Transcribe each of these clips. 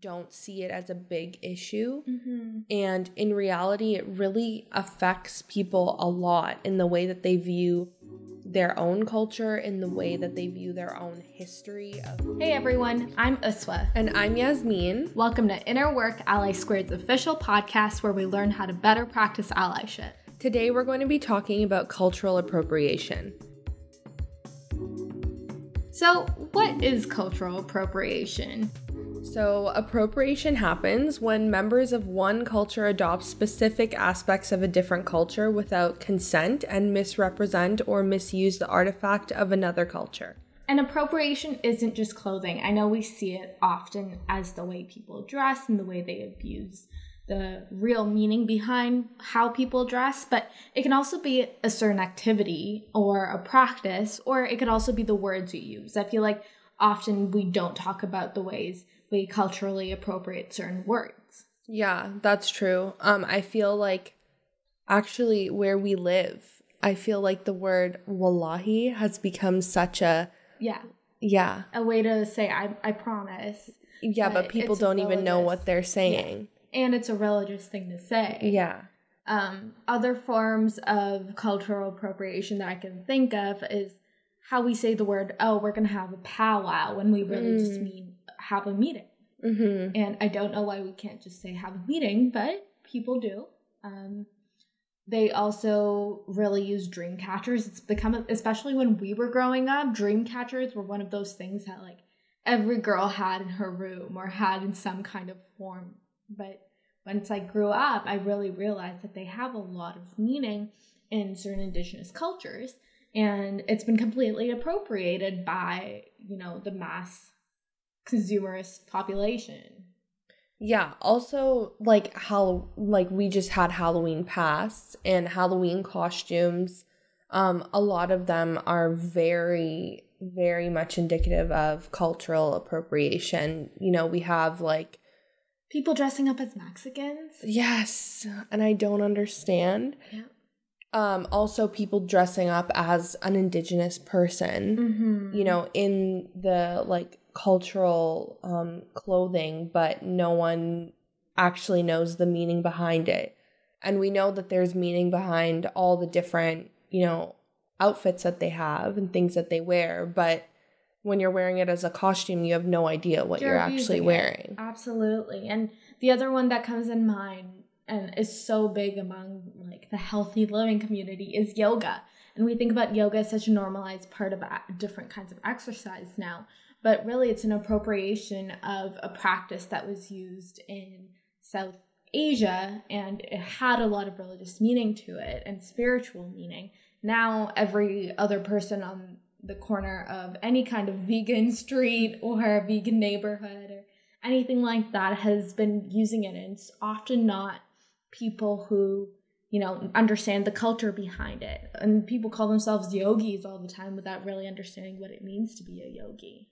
don't see it as a big issue. Mm-hmm. And in reality, it really affects people a lot in the way that they view their own culture, in the way that they view their own history. Of- Hey everyone, I'm Uswa. and I'm Yasmin. Welcome to Inner Work Ally Squared's official podcast where we learn how to better practice allyship. Today, we're going to be talking about cultural appropriation. So, what is cultural appropriation? So, appropriation happens when members of one culture adopt specific aspects of a different culture without consent and misrepresent or misuse the artifact of another culture. And appropriation isn't just clothing. I know we see it often as the way people dress and the way they abuse the real meaning behind how people dress, but it can also be a certain activity or a practice, or it could also be the words you use. I feel like often we don't talk about the ways we culturally appropriate certain words. Yeah, that's true. Um, I feel like actually where we live, I feel like the word wallahi has become such a Yeah, yeah. a way to say I, I promise. Yeah, but But people don't even know what they're saying. And it's a religious thing to say. Yeah. um, other forms of cultural appropriation that I can think of is how we say the word, oh, we're going to have a powwow when we really just Mm. mean have a meeting. Mhm. And I don't know why we can't just say have a meeting, but people do. Um, they also really use dream catchers. It's become, especially when we were growing up, dream catchers were one of those things that like every girl had in her room or had in some kind of form. But once I grew up, I really realized that they have a lot of meaning in certain indigenous cultures. And it's been completely appropriated by, you know, the mass consumerist population. Yeah, also like how like we just had Halloween pass and Halloween costumes um a lot of them are very very much indicative of cultural appropriation. You know, we have like People dressing up as Mexicans. yes, and I don't understand. Yeah. Um also people dressing up as an indigenous person. Mm-hmm. you know, in the like cultural um, clothing, but no one actually knows the meaning behind it. And we know that there's meaning behind all the different, you know, outfits that they have and things that they wear, but when you're wearing it as a costume, you have no idea what you're, actually abusing it. wearing. Absolutely. And the other one that comes in mind and is so big among like the healthy living community is yoga. And we think about yoga as such a normalized part of a- different kinds of exercise now, but really it's an appropriation of a practice that was used in South Asia and it had a lot of religious meaning to it and spiritual meaning. Now every other person on the corner of any kind of vegan street or vegan neighborhood or anything like that has been using it and it's often not people who you know understand the culture behind it and people call themselves yogis all the time without really understanding what it means to be a yogi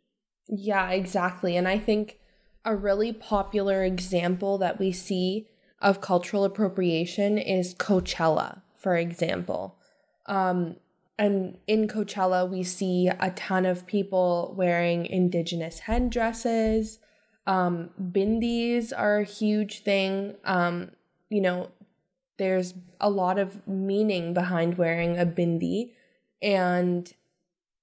Yeah, exactly. And I think a really popular example that we see of cultural appropriation is Coachella, for example. Um, and in Coachella, we see a ton of people wearing indigenous headdresses. Um, bindis are a huge thing. Um, you know, there's a lot of meaning behind wearing a bindi, and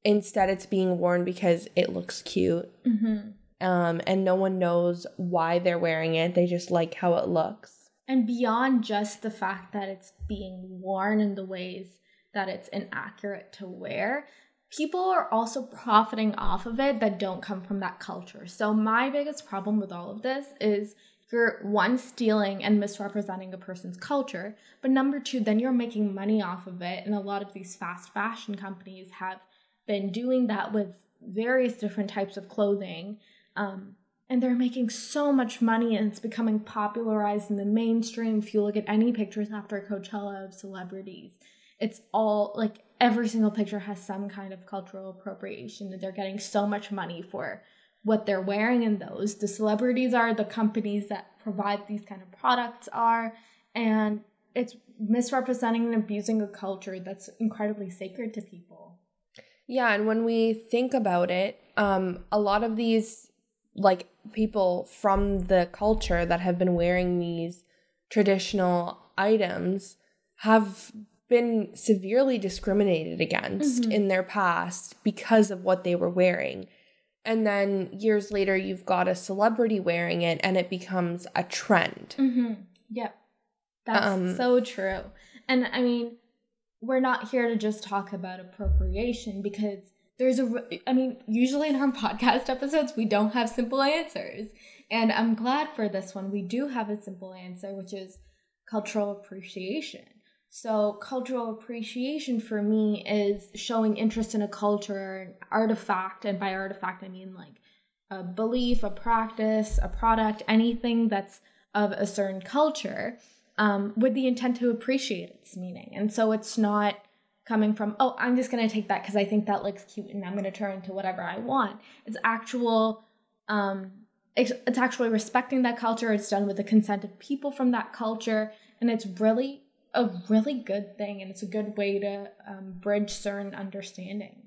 instead it's being worn because it looks cute mm-hmm. um, and no one knows why they're wearing it. They just like how it looks. and beyond just the fact that it's being worn in the ways that it's inaccurate to wear people are also profiting off of it that don't come from that culture so my biggest problem with all of this is you're one stealing and misrepresenting a person's culture but number two then you're making money off of it and a lot of these fast fashion companies have been doing that with various different types of clothing um, and they're making so much money and it's becoming popularized in the mainstream. If you look at any pictures after coachella of celebrities it's all like every single picture has some kind of cultural appropriation that they're getting so much money for what they're wearing in those. The celebrities are the companies that provide these kind of products are and it's misrepresenting and abusing a culture that's incredibly sacred to people Yeah, and when we think about it, um, a lot of these like people from the culture that have been wearing these traditional items have been severely discriminated against Mhm. in their past because of what they were wearing. And then years later, you've got a celebrity wearing it and it becomes a trend. Mm-hmm. Yep. That's Um, so true. And I mean, we're not here to just talk about appropriation because there's a i mean, usually in our podcast episodes, we don't have simple answers. And I'm glad for this one, we do have a simple answer, which is cultural appreciation. So, cultural appreciation for me is showing interest in a culture, an artifact, and by artifact, I mean like a belief, a practice, a product, anything that's of a certain culture um, with the intent to appreciate its meaning. And so it's not coming from, oh, I'm just going to take that because I think that looks cute and I'm going to turn into whatever I want. It's actual, um, it's, actually respecting that culture. It's done with the consent of people from that culture. And it's really a really good thing. And it's a good way to um, bridge certain understandings.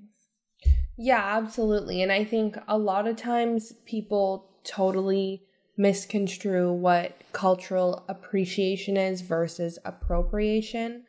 Yeah, absolutely. And I think a lot of times people totally misconstrue what cultural appreciation is versus appropriation.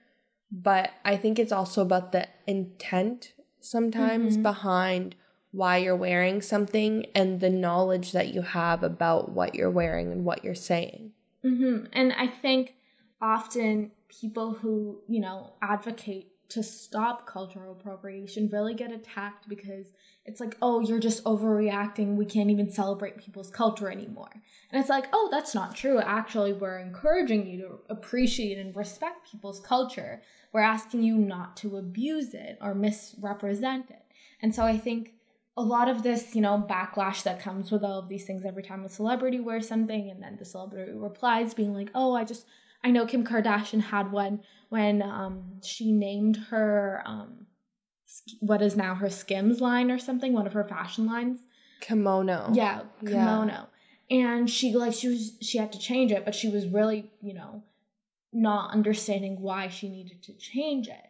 But I think it's also about the intent sometimes Mhm. behind why you're wearing something and the knowledge that you have about what you're wearing and what you're saying. hmm And I think often people who, you know, advocate to stop cultural appropriation really get attacked because it's like, oh, you're just overreacting. We can't even celebrate people's culture anymore. And it's like, oh, that's not true. Actually, we're encouraging you to appreciate and respect people's culture. We're asking you not to abuse it or misrepresent it. And so I think a lot of this, you know, backlash that comes with all of these things every time a celebrity wears something and then the celebrity replies being like, "Oh, I just I know Kim Kardashian had one when um she named her um what is now her Skims line or something, one of her fashion lines. Kimono. Yeah, Yeah. kimono. And she like she was she had to change it, but she was really, you know, not understanding why she needed to change it.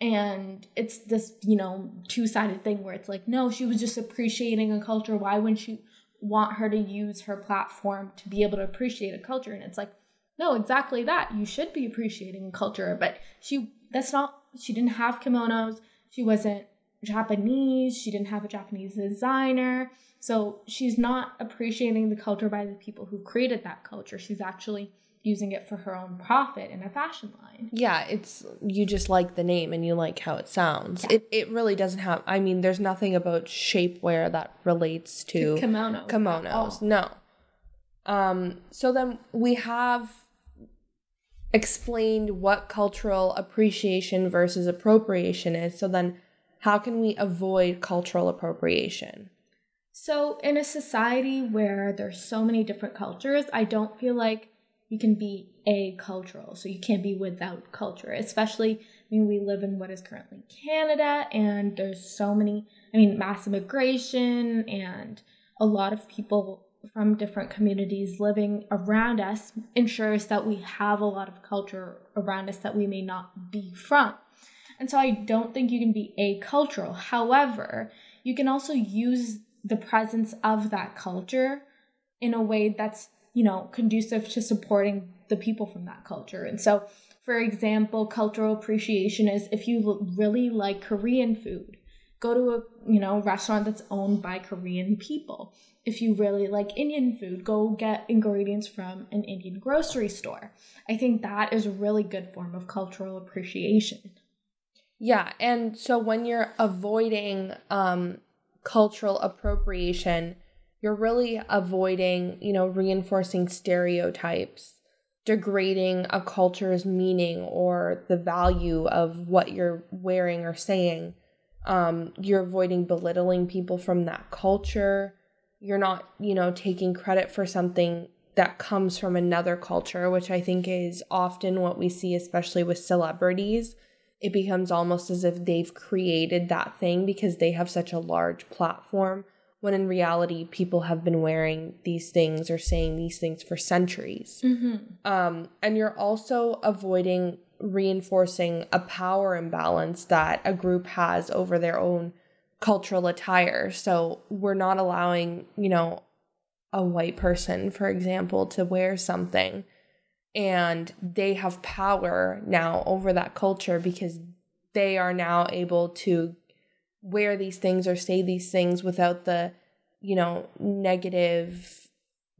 And it's this, you know, two-sided thing where it's like, no, she was just appreciating a culture. Why wouldn't she want her to use her platform to be able to appreciate a culture? And it's like, no, exactly that. You should be appreciating culture, but she that's not she didn't have kimonos. She wasn't Japanese. She didn't have a Japanese designer. So she's not appreciating the culture by the people who created that culture. She's actually using it for her own profit in a fashion line. Yeah, it's you just like the name and you like how it sounds. Yeah. It it really doesn't have I mean there's nothing about shapewear that relates to Kimono. at kimonos. No. Um so then we have explained what cultural appreciation versus appropriation is. So then how can we avoid cultural appropriation? So, in a society where there's so many different cultures, I don't feel like you can be a cultural. So, you can't be without culture, especially, I mean, we live in what is currently Canada, and there's so many, I mean, mass immigration and a lot of people from different communities living around us ensures that we have a lot of culture around us that we may not be from. And so I don't think you can be acultural. However, you can also use the presence of that culture in a way that's, you know, conducive to supporting the people from that culture. And so, for example, cultural appreciation is if you really like Korean food, go to a, you know, restaurant that's owned by Korean people. If you really like Indian food, go get ingredients from an Indian grocery store. I think that is a really good form of cultural appreciation. Yeah, and so when you're avoiding um cultural appropriation, you're really avoiding, you know, reinforcing stereotypes, degrading a culture's meaning or the value of what you're wearing or saying. Um, you're avoiding belittling people from that culture. You're not, you know, taking credit for something that comes from another culture, which I think is often what we see, especially with celebrities it becomes almost as if they've created that thing because they have such a large platform when in reality people have been wearing these things or saying these things for centuries Mm-hmm. um, and you're also avoiding reinforcing a power imbalance that a group has over their own cultural attire. So we're not allowing you know a white person, for example, to wear something. And they have power now over that culture because they are now able to wear these things or say these things without the you know negative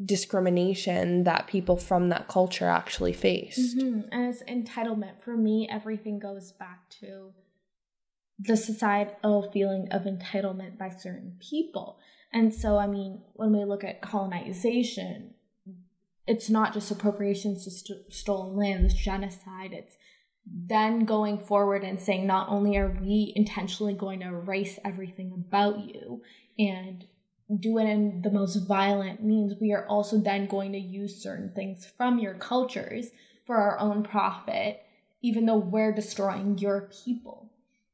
discrimination that people from that culture actually faced mm-hmm. and it's entitlement for me everything goes back to the societal feeling of entitlement by certain people and so i mean when we look at colonization it's not just appropriations to st- stolen lands, genocide. It's then going forward and saying not only are we intentionally going to erase everything about you and do it in the most violent means, we are also then going to use certain things from your cultures for our own profit, even though we're destroying your people.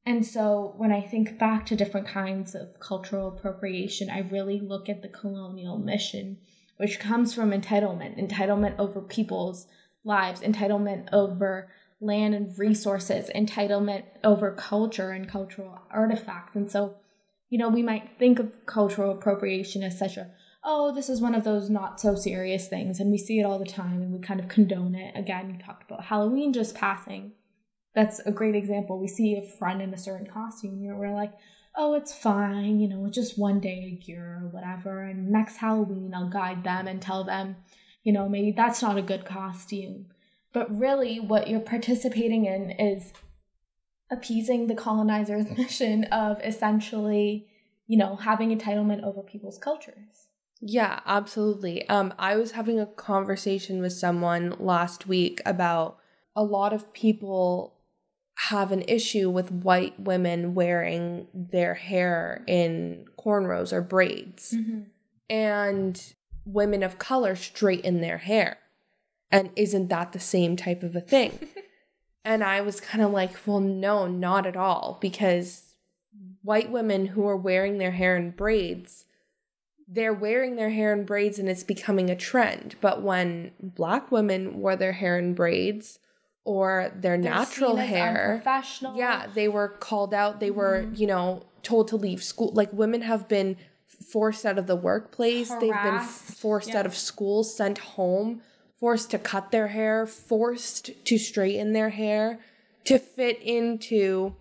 And so when I think back to different kinds of cultural appropriation, I really look at the colonial mission which comes from entitlement entitlement over people's lives, entitlement over land and resources, entitlement over culture and cultural artifacts. And so, you know, we might think of cultural appropriation such oh, this is one of those not so serious things. And we see it all the time and we kind of condone it. Again, you talked about Halloween just passing. That's a great example. We see a friend in a certain costume, you know, we're like, oh, it's fine, you know, it's just one day a year or whatever. And next Halloween, I'll guide them and tell them, you know, maybe that's not a good costume. But really, what you're participating in is appeasing the colonizer's mission of essentially, you know, having entitlement over people's cultures. Yeah, absolutely. Um, I was having a conversation with someone last week about a lot of people have an issue with white women wearing their hair in cornrows or braids. Mm-hmm. And women of color straighten their hair. And isn't that the same type of a thing? and I was kind of like, well, no, not at all. Because white women who are wearing their hair in braids, they're wearing their hair in braids and it's becoming a trend. But when black women wore their hair in braids, or their They're natural hair. Yeah, they were called out. They mm-hmm. were, you know, told to leave school. Like women have been forced out of the workplace. Harassed. They've been forced out of school, sent home, forced to cut their hair, forced to straighten their hair to fit into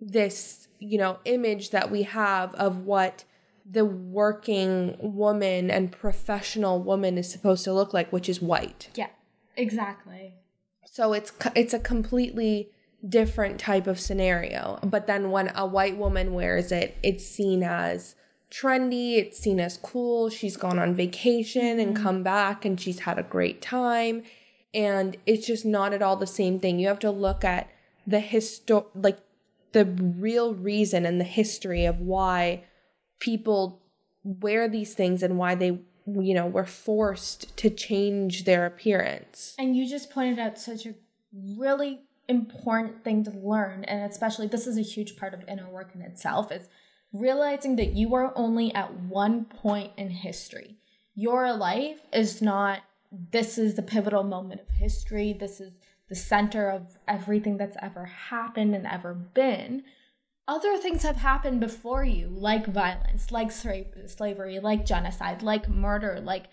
this, you know, image that we have of what the working woman and professional woman is supposed to look like, which is white. Yeah. Exactly. So it's it's a completely different type of scenario. But then when a white woman wears it, it's seen as trendy, it's seen as cool. She's gone on vacation and mm-hmm. come back and she's had a great time. And it's just not at all the same thing. You have to look at the histo like the real reason and the history of why people wear these things and why they you know, were forced to change their appearance. And you just pointed out such a really important thing to learn, and especially this is a huge part of inner work in itself, is realizing that you are only at one point in history. Your life is not this is the pivotal moment of history, this is the center of everything that's ever happened and ever been other things have happened before you, like violence, like slavery, like genocide, like murder, like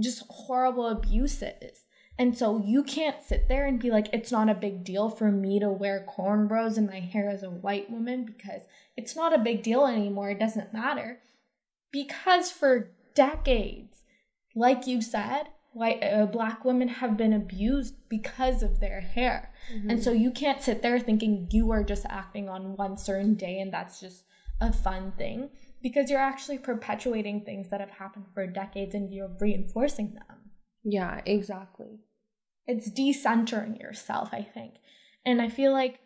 just horrible abuses. And so you can't sit there and be like, it's not a big deal for me to wear cornrows in my hair as a white woman because it's not a big deal anymore. It doesn't matter. Because for decades, like you said, white uh, black women have been abused because of their hair mm-hmm. and so you can't sit there thinking you are just acting on one certain day and that's just a fun thing because you're actually perpetuating things that have happened for decades and you're reinforcing them yeah exactly it's decentering yourself i think and i feel like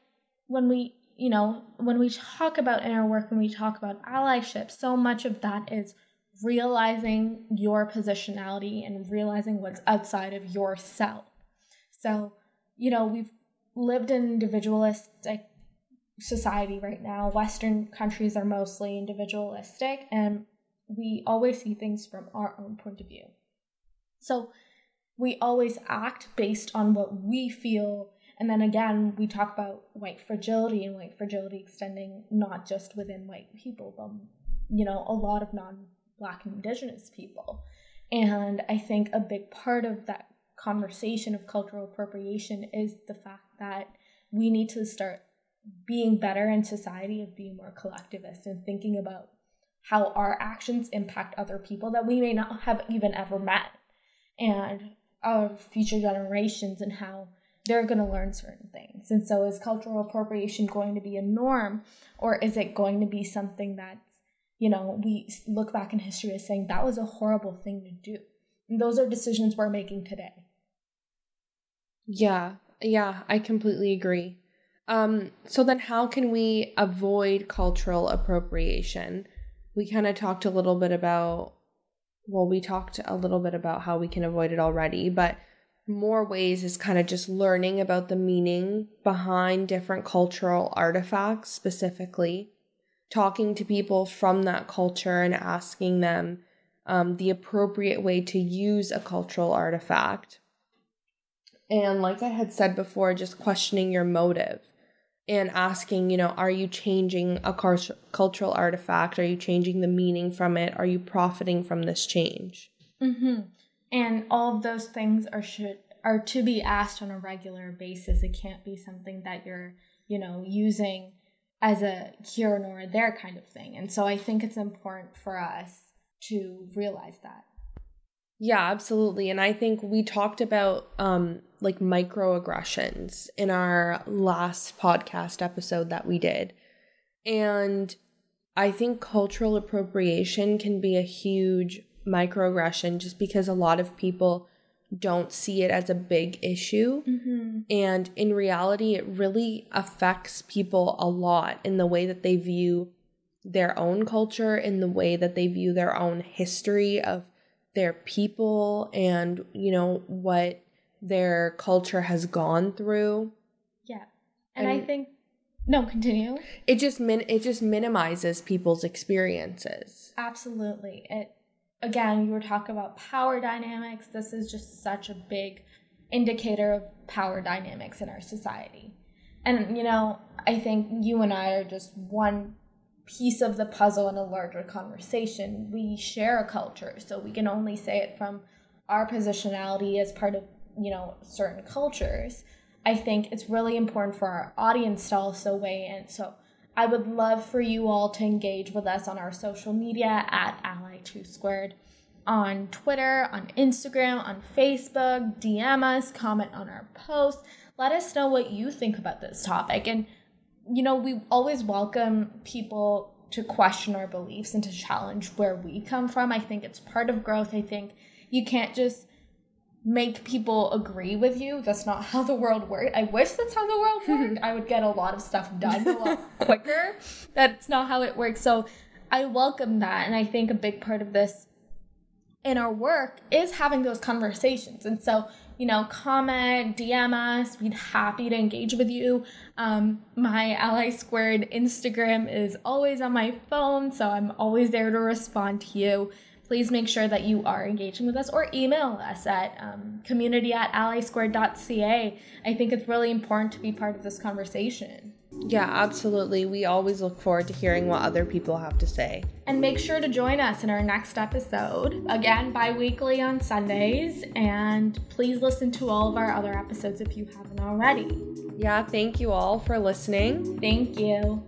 when we you know when we talk about inner work when we talk about allyship so much of that is realizing your positionality and realizing what's outside of yourself. So, you know, we've lived in individualistic society right now. Western countries are mostly individualistic, and we always see things from our own point of view. So, we always act based on what we feel. And then again, we talk about white fragility and white fragility extending not just within white people, but, you know, a lot of non Black and Indigenous people. And I think a big part of that conversation of cultural appropriation is the fact that we need to start being better in society of being more collectivist and thinking about how our actions impact other people that we may not have even ever met and our future generations and how they're going to learn certain things. And so, is cultural appropriation going to be a norm, or is it going to be something that's, you know, we look back in history as saying that was a horrible thing to do? And those are decisions we're making today. Yeah, yeah, I completely agree. Um, so then how can we avoid cultural appropriation? We kind of talked a little bit about well, we talked a little bit about how we can avoid it already, but more ways is kind of just learning about the meaning behind different cultural artifacts specifically, talking to people from that culture and asking them um, the appropriate way to use a cultural artifact. And like I had said before, just questioning your motive and asking, you know, are you changing a cultural artifact? Are you changing the meaning from it? Are you profiting from this change? Mm-hmm. And all of those things are should are to be asked on a regular basis. It can't be something that you're, you know, using as a here nor there kind of thing. And so I think it's important for us to realize that. Yeah, absolutely. And I think we talked about um like microaggressions in our last podcast episode that we did. And I think cultural appropriation can be a huge microaggression just because a lot of people don't see it as a big issue. Mm-hmm. And in reality, it really affects people a lot in the way that they view their own culture, in the way that they view their own history of their people and you know what their culture has gone through. Yeah. And, and i think no continue. It just min it just minimizes people's experiences. Absolutely. It again you were talking about power dynamics. This is just such a big indicator of power dynamics in our society. And you know i think you and i are just one piece of the puzzle in a larger conversation. We share a culture, so we can only say it from our positionality as part of, you know, certain cultures. I think it's really important for our audience to also weigh in. So I would love for you all to engage with us on our social media at Ally2 Squared on Twitter, on Instagram, on Facebook, DM us, comment on our posts. Let us know what you think about this topic. And you know, we always welcome people to question our beliefs and to challenge where we come from. I think it's part of growth. I think you can't just make people agree with you. That's not how the world works. I wish that's how the world worked. I would get a lot of stuff done a lot quicker. That's not how it works. So I welcome that. And I think a big part of this in our work is having those conversations. And so you know, comment, DM us. We'd happy to engage with you. Um, my Ally Squared Instagram is always on my phone, so I'm always there to respond to you. Please make sure that you are engaging with us or email us at um, community at allysquared.ca. I think it's really important to be part of this conversation. Yeah, absolutely. We always look forward to hearing what other people have to say. And make sure to join us in our next episode, again, bi weekly on Sundays. And please listen to all of our other episodes if you haven't already. Yeah, thank you all for listening. Thank you.